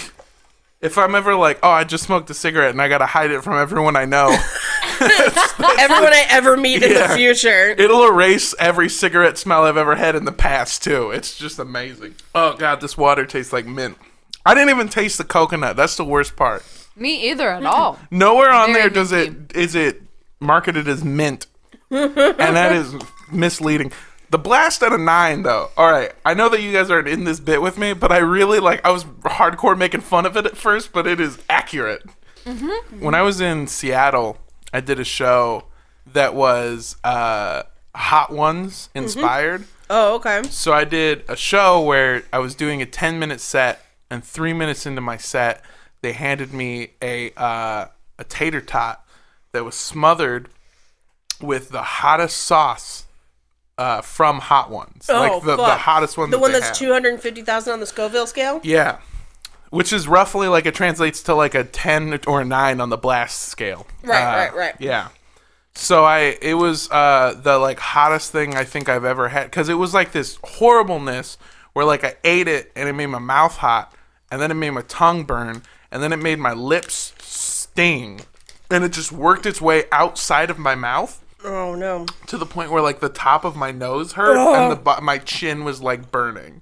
If I'm ever like, oh, I just smoked a cigarette and I gotta hide it from everyone I know, Everyone I ever meet in the future. it'll erase every cigarette smell I've ever had in the past too. It's just amazing. Oh god, this water tastes like mint. I didn't even taste the coconut. That's the worst part. Me either at all. Nowhere on Very there does minty. it is it marketed as mint, and that is misleading. The blast at a nine though. All right, I know that you guys aren't in this bit with me, but I really like. I was hardcore making fun of it at first, but it is accurate. When I was in Seattle, I did a show that was uh, Hot Ones inspired. Oh, okay. So I did a show where I was doing a 10 minute set, and three minutes into my set, they handed me a uh, a tater tot that was smothered with the hottest sauce uh, from Hot Ones, Oh, like the, the hottest one. The that one that's 250,000 on the Scoville scale? Yeah, which is roughly like it translates to like a 10 or a 9 on the blast scale. Right, Uh, right, right. Yeah. So I it was uh the like hottest thing I think I've ever had cuz it was like this horribleness where like I ate it and it made my mouth hot and then it made my tongue burn and then it made my lips sting and it just worked its way outside of my mouth Oh, no. to the point where like the top of my nose hurt and the bu- my chin was like burning.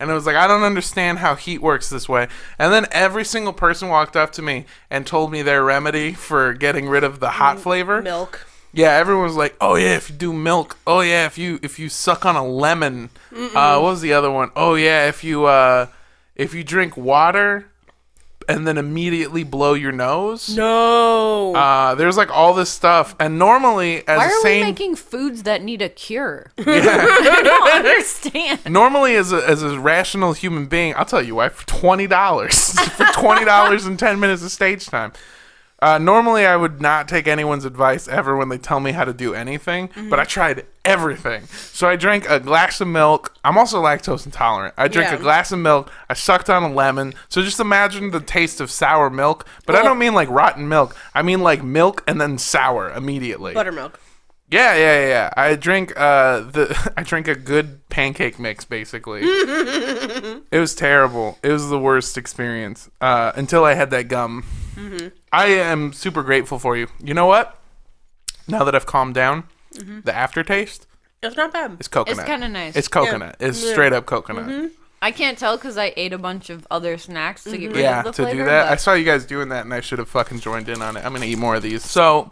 And I was like, I don't understand how heat works this way. And then every single person walked up to me and told me their remedy for getting rid of the hot flavor. Milk. Yeah, everyone was like, "Oh yeah, if you do milk. Oh yeah, if you if you suck on a lemon. Uh, what was the other one? Oh yeah, if you uh if you drink water and then immediately blow your nose. No. Uh, there's like all this stuff, and normally as Why a are sane, we making foods that need a cure? I don't understand. normally as a as a rational human being, I'll tell you why for twenty dollars for twenty dollars and ten minutes of stage time. Uh, normally, I would not take anyone's advice ever when they tell me how to do anything, but I tried everything. So I drank a glass of milk. I'm also lactose intolerant. I drank Yeah. a glass of milk. I sucked on a lemon. So just imagine the taste of sour milk. But I don't mean like rotten milk. I mean like milk and then sour immediately. Buttermilk. Yeah, yeah, yeah, yeah. I drink uh the I drink a good pancake mix basically. it was terrible. It was the worst experience uh until I had that gum. Mm-hmm. I am super grateful for you. You know what? Now that I've calmed down, mm-hmm. the aftertaste It's not bad. It's coconut. It's kinda nice. It's coconut. It's Yeah. straight up coconut. Mm-hmm. I can't tell because I ate a bunch of other snacks to get rid Yeah, of the flavor. Yeah, to do that. I saw you guys doing that and I should have fucking joined in on it. I'm going to eat more of these. So,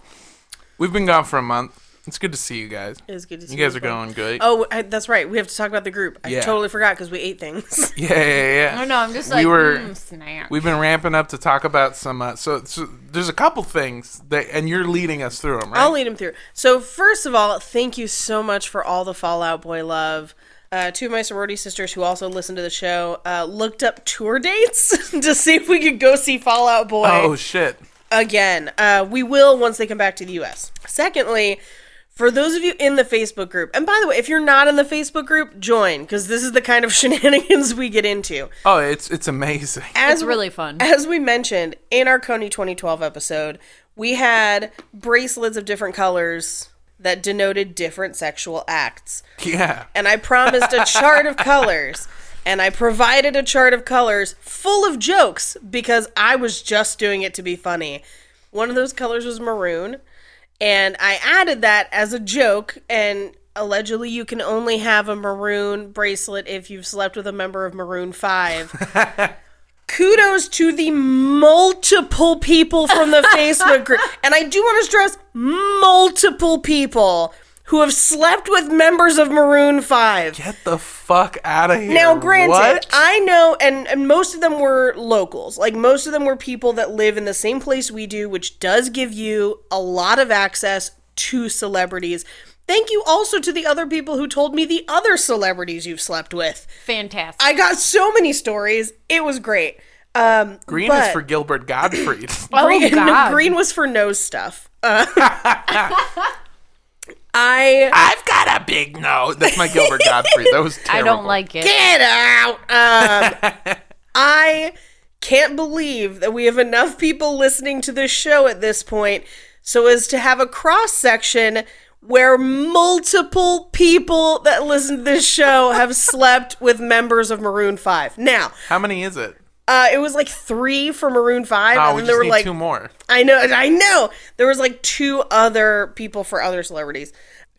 we've been gone for a month. It's good to see you guys. It is good to see You guys you are going good. Oh, I, that's right. We have to talk about the group. I Yeah. totally forgot because we ate things. Yeah, yeah, yeah. I don't know. I'm just We like, were- mm, snack. We've been ramping up to talk about some. Uh, so, so there's a couple things that, and you're leading us through them, right? I'll lead him through. So, first of all, thank you so much for all the Fall Out Boy love. Uh, two of my sorority sisters who also listen to the show uh, looked up tour dates to see if we could go see Fall Out Boy oh shit! again. Uh, we will once they come back to the U.S. Secondly, For those of you in the Facebook group, and by the way, if you're not in the Facebook group, join because this is the kind of shenanigans we get into. Oh, it's it's amazing. As It's really fun. As we mentioned in our Kony 2012 episode, we had bracelets of different colors that denoted different sexual acts. Yeah. And I promised a chart of colors. And I provided a chart of colors full of jokes because I was just doing it to be funny. One of those colors was maroon. And I added that as a joke. And allegedly, you can only have a maroon bracelet if you've slept with a member of Maroon 5 kudos to the multiple people from the Facebook group. And I do want to stress multiple people who have slept with members of Maroon 5. Get the fuck out of here. Now, granted, What? I know, and, and most of them were locals. Like, most of them were people that live in the same place we do, which does give you a lot of access to celebrities. Thank you also to the other people who told me the other celebrities you've slept with. Fantastic. I got so many stories. It was great. Um, Green but- is for Gilbert Gottfried. oh green, God. green was for nose stuff. Uh, I I've got a big nose. That's my Gilbert Gottfried. That was terrible. I don't like it. get out. Um, I can't believe that we have enough people listening to this show at this point, so as to have a cross section where multiple people that listen to this show have slept with members of Maroon Five. Now, How many is it? Uh, it was like three for Maroon Five, Oh, and then there were like two more. I know, I know. There was like two other people for other celebrities.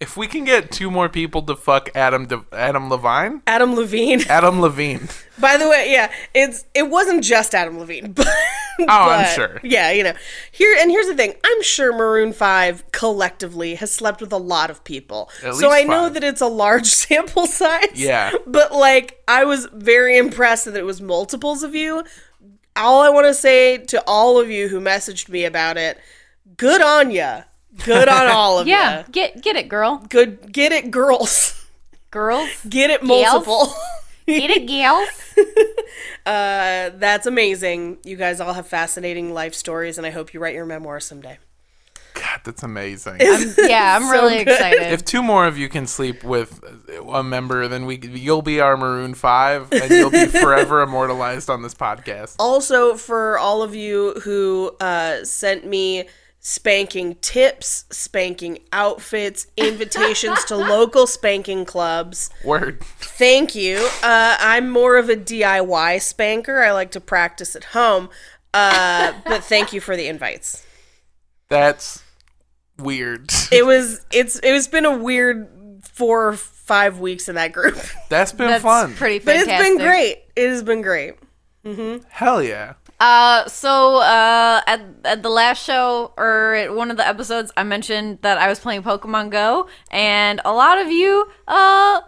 If we can get two more people to fuck Adam De- Adam Levine, Adam Levine. Adam Levine. By the way, yeah, it's it wasn't just Adam Levine, but oh, I'm sure. Yeah, you know. Here and here's the thing. I'm sure Maroon 5 collectively has slept with a lot of people. At so I know that it's a large sample size. Yeah. But like I was very impressed that it was multiples of you. All I want to say to all of you who messaged me about it, good on ya. Good on all of Yeah, ya. get get it, girl. Good get it girls. Girls, Get it Gals? multiple. get it, gals. Uh, that's amazing. You guys all have fascinating life stories, and I hope you write your memoir someday. God, that's amazing. Yeah, I'm really good. excited. if two more of you can sleep with a member, then we you'll be our Maroon Five, and you'll be forever immortalized on this podcast. Also, for all of you who uh, sent me spanking tips, spanking outfits, invitations to local spanking clubs, Word. thank you. Uh, I'm more of a DIY spanker. I like to practice at home. Uh, but thank you for the invites. That's weird. It was it's it's been a weird four or five weeks in that group, That's been That's fun. pretty but it's been great. It has been great. Mm-hmm. Hell yeah. Uh, so uh, at at the last show or at one of the episodes, I mentioned that I was playing Pokemon Go, and a lot of you uh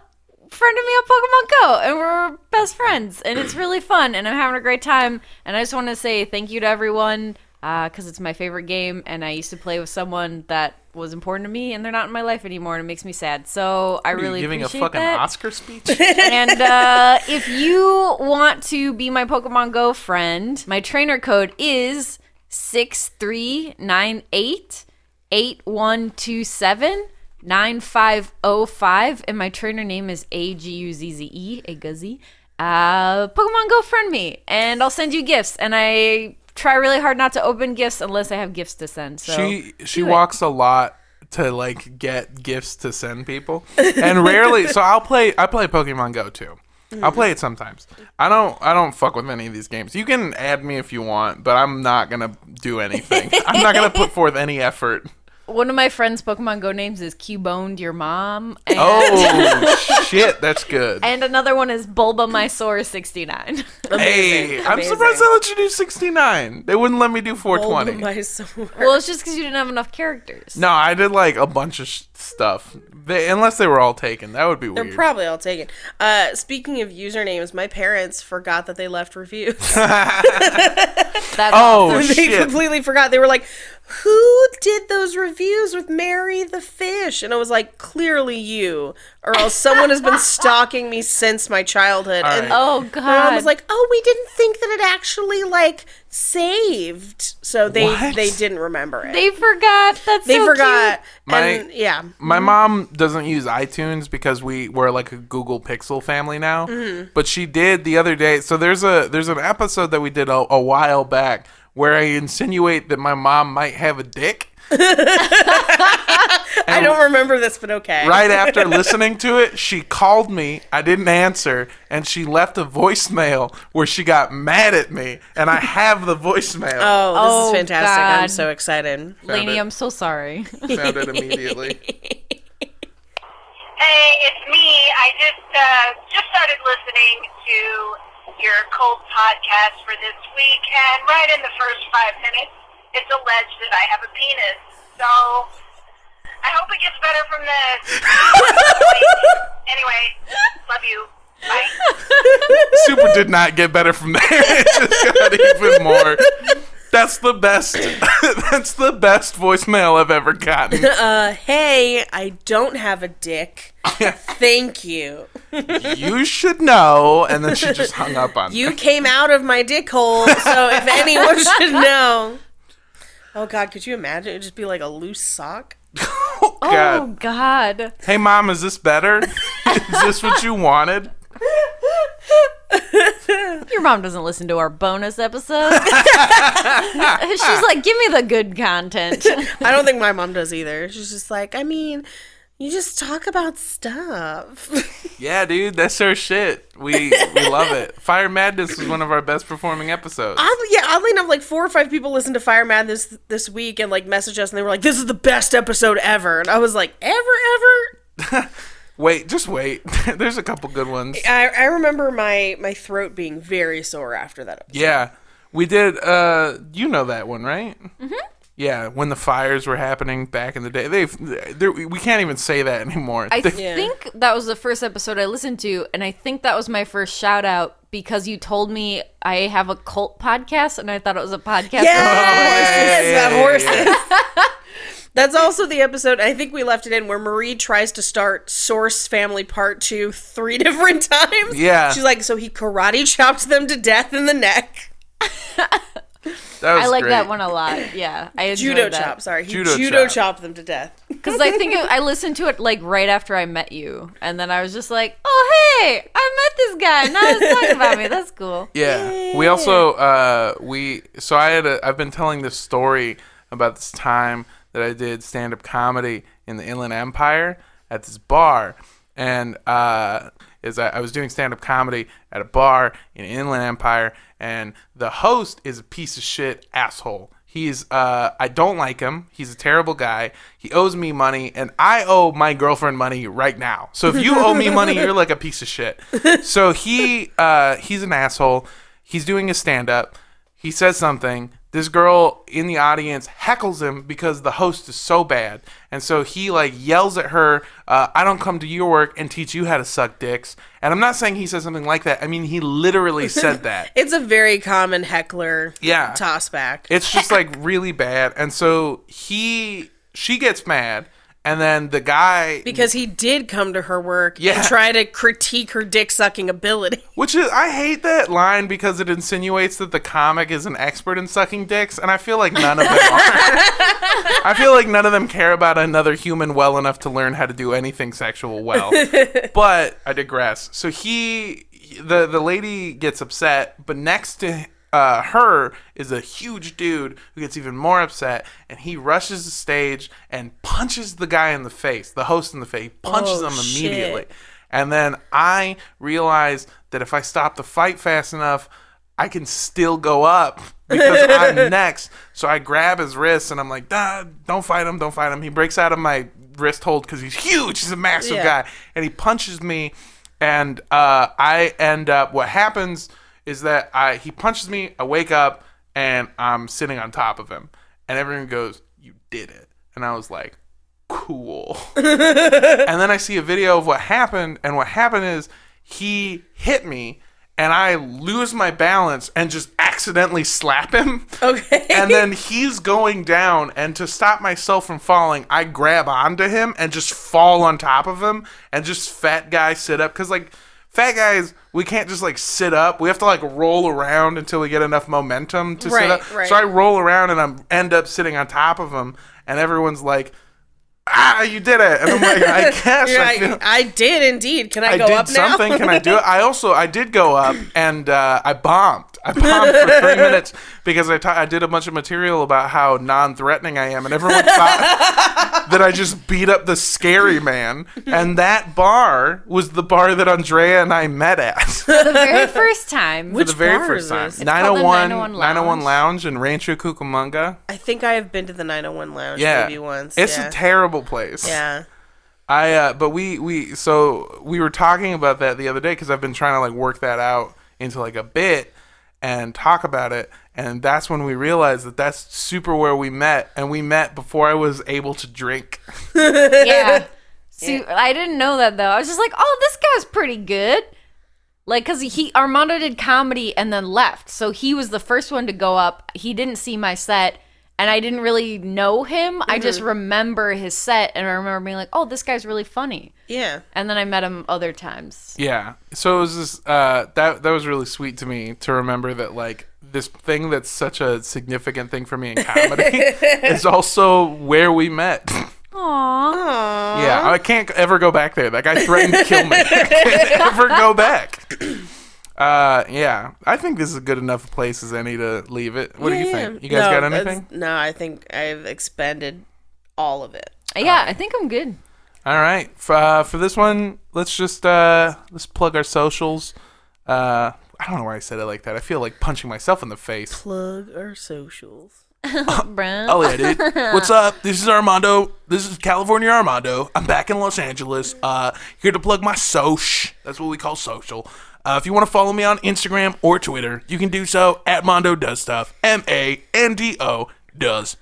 friended me on Pokemon Go, and we're best friends, and it's really fun, and I'm having a great time. And I just want to say thank you to everyone because it's my favorite game, and I used to play with someone that was important to me, and they're not in my life anymore, and it makes me sad. So I really giving a fucking that Oscar speech? and uh, if you want to be my Pokemon Go friend, my trainer code is six three nine eight eight one two seven nine five zero five, and my trainer name is A G U Z Z E A Guzzy. Uh, Pokemon Go friend me, and I'll send you gifts. And I try really hard not to open gifts unless I have gifts to send. So she she do it. walks a lot to like get gifts to send people, and rarely. So I'll play. I play Pokemon Go too. I'll play it sometimes. I don't. I don't fuck with any of these games. You can add me if you want, but I'm not gonna do anything. I'm not gonna put forth any effort. One of my friends' Pokemon Go names is Cuboned Your Mom. And Oh shit, that's good. And another one is Bulbasaur 69. Hey, I'm surprised they let you do 69. They wouldn't let me do 420. well, it's just because you didn't have enough characters. No, I did like a bunch of sh- stuff. They, unless they were all taken, that would be They're weird. probably all taken. Uh, speaking of usernames, my parents forgot that they left reviews. That's oh they shit! completely forgot. They were like, who did those reviews with Mary the fish? And I was like, clearly you, or else someone has been stalking me since my childhood. And right. Oh my God. mom was like, "Oh, we didn't think that it actually like saved." So they What? they didn't remember it. they forgot. That's They so forgot. My- and yeah. My mom doesn't use iTunes because we we're like a Google Pixel family now. Mm-hmm. But she did the other day. So there's a there's an episode that we did a, a while back where I insinuate that my mom might have a dick. I don't remember this, but okay. Right after listening to it, she called me. I didn't answer, and she left a voicemail where she got mad at me, and I have the voicemail. Oh, this Oh, is fantastic. I'm God. so excited. cute. Lainey, it. I'm so sorry. Found it immediately. Hey, it's me. I just uh, just started listening to your cult podcast for this week, and right in the first five minutes, it's alleged that I have a penis. So I hope it gets better from this. anyway, love you. Bye. Super did not get better from there. It just got even more. That's the best. That's the best voicemail I've ever gotten. Uh, hey, I don't have a dick. Thank you. You should know. And then she just hung up on You me. came out of my dick hole, so if anyone should know. Oh God, could you imagine? It'd just be like a loose sock. Oh God. God. Hey, mom, is this better? is this what you wanted? Your mom doesn't listen to our bonus episodes. She's like, give me the good content. I don't think my mom does either. She's just like, I mean, you just talk about stuff. Yeah, dude, that's our shit. We we love it. Fire Madness was one of our best performing episodes. Oddly, yeah, oddly enough, like four or five people listened to Fire Mad this this week and like messaged us and they were like, "This is the best episode ever," and I was like, "Ever, ever." Wait, just wait. There's a couple good ones. I, I remember my my throat being very sore after that. Episode. Yeah, we did. Uh, you know that one, right? Mm-hmm. Yeah, when the fires were happening back in the day, they've they're- we can't even say that anymore. I They- think that was the first episode I listened to, and I think that was my first shout out because you told me I have a cult podcast, and I thought it was a podcast. Yes, yeah, the yeah, horses. That's also the episode. I think we left it in where Marie tries to start Source Family Part Two three different times. Yeah. she's like, so he karate chopped them to death in the neck. that was I like great. that one a lot. Yeah, I Judo that. chop. Sorry, he Judo judo, chop. chopped them to death. Because I think it, I listened to it like right after I met you, and then I was just like, "Oh hey, I met this guy. Now he's talking about me. That's cool." Yeah. We also uh we so I had a I've been telling this story about this time that I did stand up comedy in the Inland Empire at this bar and uh is I, was doing stand up comedy at a bar in Inland Empire and the host is a piece of shit asshole. He's uh I don't like him. He's a terrible guy. He owes me money and I owe my girlfriend money right now. So if you owe me money, you're like a piece of shit. So he uh he's an asshole. He's doing his stand up. He says something. This girl in the audience heckles him because the host is so bad. And so he like yells at her, uh, I don't come to your work and teach you how to suck dicks. And I'm not saying he said something like that. I mean, he literally said that. It's a very common heckler Yeah. toss back. It's just like really bad. And so he, she gets mad. And then the guy, because he did come to her work Yeah. and try to critique her dick sucking ability. which is, I hate that line because it insinuates that the comic is an expert in sucking dicks. And I feel like none of them are. I feel like none of them care about another human well enough to learn how to do anything sexual well. but I digress. So he, the the lady gets upset, but next to uh, her is a huge dude who gets even more upset, and he rushes the stage and punches the guy in the face, the host in the face, punches Oh, him shit. immediately. And then I realize that if I stop the fight fast enough, I can still go up because I'm next. So I grab his wrist and I'm like, "Duh, don't fight him, don't fight him. He breaks out of my wrist hold because he's huge. He's a massive Yeah. guy. And he punches me. And uh, I end up, what happens is that I he punches me, I wake up, and I'm sitting on top of him. And everyone goes, You did it. And I was like, Cool. and then I see a video of what happened, and what happened is he hit me, and I lose my balance and just accidentally slap him. Okay. And then he's going down, and to stop myself from falling, I grab onto him and just fall on top of him, and just fat guy sit up. Because, like, fat guys, we can't just, like, sit up. We have to, like, roll around until we get enough momentum to Right, sit up. right. So I roll around and I end up sitting on top of him, and everyone's like, ah, you did it. And I'm like, I guess. I like, I did indeed. Can I, I go up now? something. Can I do it? I also I did go up and uh, I bombed. I bombed for three minutes because I I did a bunch of material about how non-threatening I am, and everyone thought that I just beat up the scary man. And that bar was the bar that Andrea and I met at for the very first time. Which the very bar first is time. this? It's called the 901 901 901 Lounge. Lounge in Rancho Cucamonga. I think I have been to the 901 Lounge Yeah, maybe once. It's yeah. a terrible place. yeah. I uh, but we we so we were talking about that the other day because I've been trying to like work that out into like a bit and talk about it, and that's when we realized that that's super where we met, and we met before I was able to drink. yeah. See, I didn't know that though. I was just like, oh, this guy's pretty good. Like, cause he Armando did comedy and then left, so he was the first one to go up. He didn't see my set, and I didn't really know him. I just remember his set, and I remember being like, oh, this guy's really funny. Yeah. And then I met him other times. Yeah, so it was just uh, that that was really sweet to me to remember that like this thing that's such a significant thing for me in comedy is also where we met. Aww. Yeah, I can't ever go back there. That guy threatened to kill me. I can't ever go back. Uh, yeah, I think this is a good enough place as any to leave it. What do you Yeah, think? You guys No, got that's- anything? No, I think I've expended all of it. Yeah, I think I'm good. All right. For, uh, for this one, let's just uh, let's plug our socials. Uh, I don't know why I said it like that. I feel like punching myself in the face. Plug our socials. Brown. Oh yeah, dude. What's up? This is Armando. This is California Armando. I'm back in Los Angeles. Uh, here to plug my soch. That's what we call social. Uh, if you want to follow me on Instagram or Twitter, you can do so at Mondo Does Stuff. M A N D O does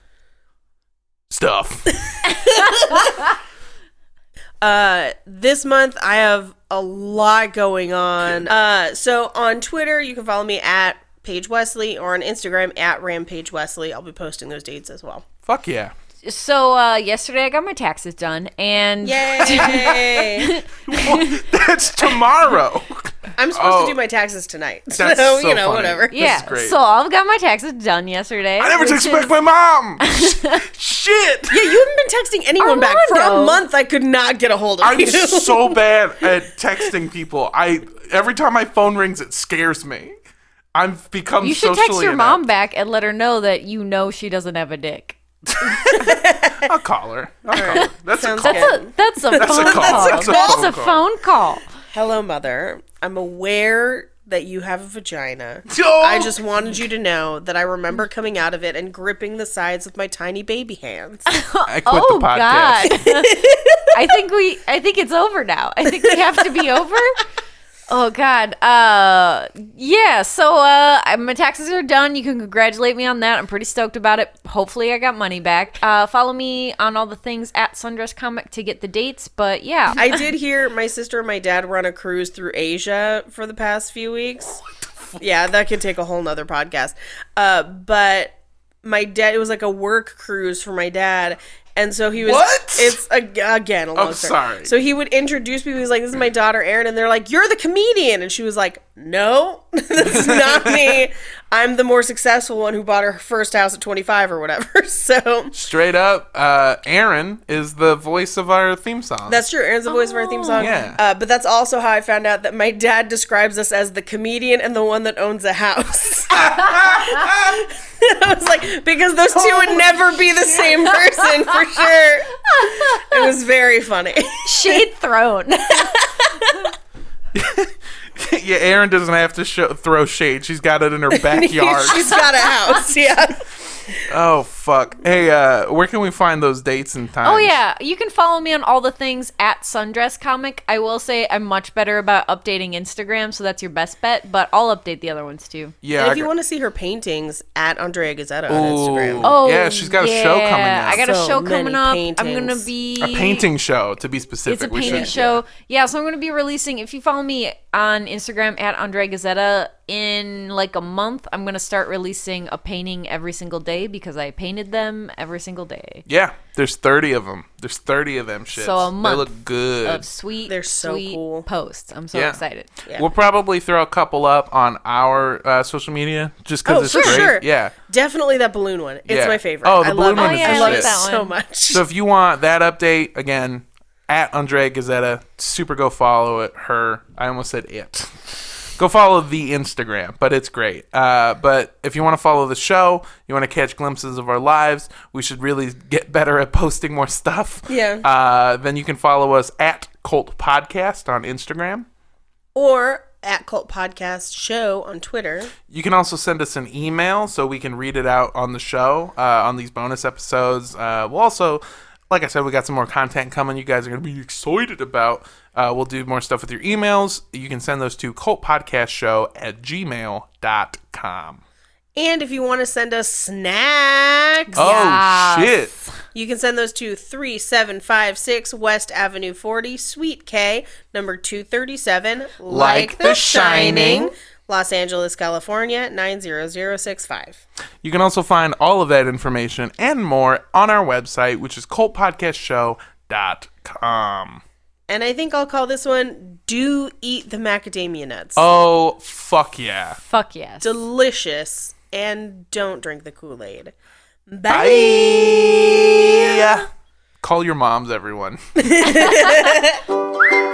stuff. Uh, this month I have a lot going on. Uh, so on Twitter you can follow me at Paige Wesley or on Instagram at Rampage Wesley. I'll be posting those dates as well. Fuck yeah. So uh, yesterday I got my taxes done, and Yay! That's tomorrow. I'm supposed Oh. to do my taxes tonight. That's so, so you know, funny. whatever. yeah, great. so I've got my taxes done yesterday. I never which text back is- my mom. Shit. Yeah, you haven't been texting anyone back for a month. I could not get a hold of I'm you. so bad at texting people. I every time my phone rings, it scares me. I've become You should socially text your inept. mom back and let her know that you know she doesn't have a dick. I'll call her. I'll call her. That's a Sounds call. That's a That's a phone call. call. That's a That's phone a call. phone call. Hello, mother. I'm aware that you have a vagina. Oh! I just wanted you to know that I remember coming out of it and gripping the sides with my tiny baby hands. I quit Oh the podcast. God! I think we. I think it's over now. I think we have to be over. Oh God. Uh, yeah. So uh, my taxes are done. You can congratulate me on that. I'm pretty stoked about it. Hopefully, I got money back. Uh, follow me on all the things at Sundress Comic to get the dates. But yeah, I did hear my sister and my dad were on a cruise through Asia for the past few weeks. Yeah, that could take a whole nother podcast. Uh, but my dad, it was like a work cruise for my dad. And so he was. What? It's a, again a long I'm story. sorry. So he would introduce people. He was like, "This is my daughter, Erin," and they're like, "You're the comedian," and she was like, "No, that's not me. I'm the more successful one who bought her first house at 25 or whatever." So Straight up, uh, Erin is the voice of our theme song. That's true. Erin's the voice of our theme song. Yeah. Uh, but that's also how I found out that my dad describes us as the comedian and the one that owns a house. I was like, because those two would never be the same person for sure. It was very funny. shade thrown. yeah, Erin doesn't have to show, throw shade. She's got it in her backyard. She's got a house. Yeah. oh fuck. Hey, uh, where can we find those dates and times? Oh yeah, you can follow me on all the things at Sundress Comic. I will say I'm much better about updating Instagram, so that's your best bet. But I'll update the other ones too. Yeah. and I if you want to see her paintings, at Andrea Gazzetta on Instagram. Oh Yeah, she's got a show coming yeah, up. I got a show coming up. I'm gonna be a painting show, to be specific. It's a painting should- show. Yeah. so I'm going to be releasing. If you follow me on Instagram at Andrea Gazzetta, in like a month, I'm going to start releasing a painting every single day because I painted them every single day. Yeah, there's 30 of them. There's 30 of them shits. So a month They look good. Of sweet, They're so sweet cool. posts. I'm so Yeah. excited. We'll probably throw a couple up on our uh, social media just because Oh, it's for great. sure. Yeah. Definitely that balloon one. It's Yeah. my favorite. Oh, the I balloon love one it. is the I love shit. it so much. So if you want that update, again, at Andrea Gazzetta, super go follow it. Her, I almost said it. Go follow the Instagram, but it's great. Uh, but if you want to follow the show, you want to catch glimpses of our lives, we should really get better at posting more stuff. Yeah. Uh, then you can follow us at Cult Podcast on Instagram. or at Cult Podcast Show on Twitter. You can also send us an email so we can read it out on the show uh, on these bonus episodes. Uh, we'll also, like I said, we got some more content coming. You guys are going to be excited about. Uh, we'll do more stuff with your emails. You can send those to cultpodcastshow at gmail.com. And if you want to send us snacks, Oh, shit. you can send those to 3756 West Avenue 40, Suite K, number 237, Like The Shining. Los Angeles, California, 90065. You can also find all of that information and more on our website, which is cultpodcastshow.com. And I think I'll call this one Do Eat the Macadamia Nuts. Oh, fuck yeah. Fuck yes. Delicious. And don't drink the Kool Aid. Bye. Bye. Call your moms, everyone.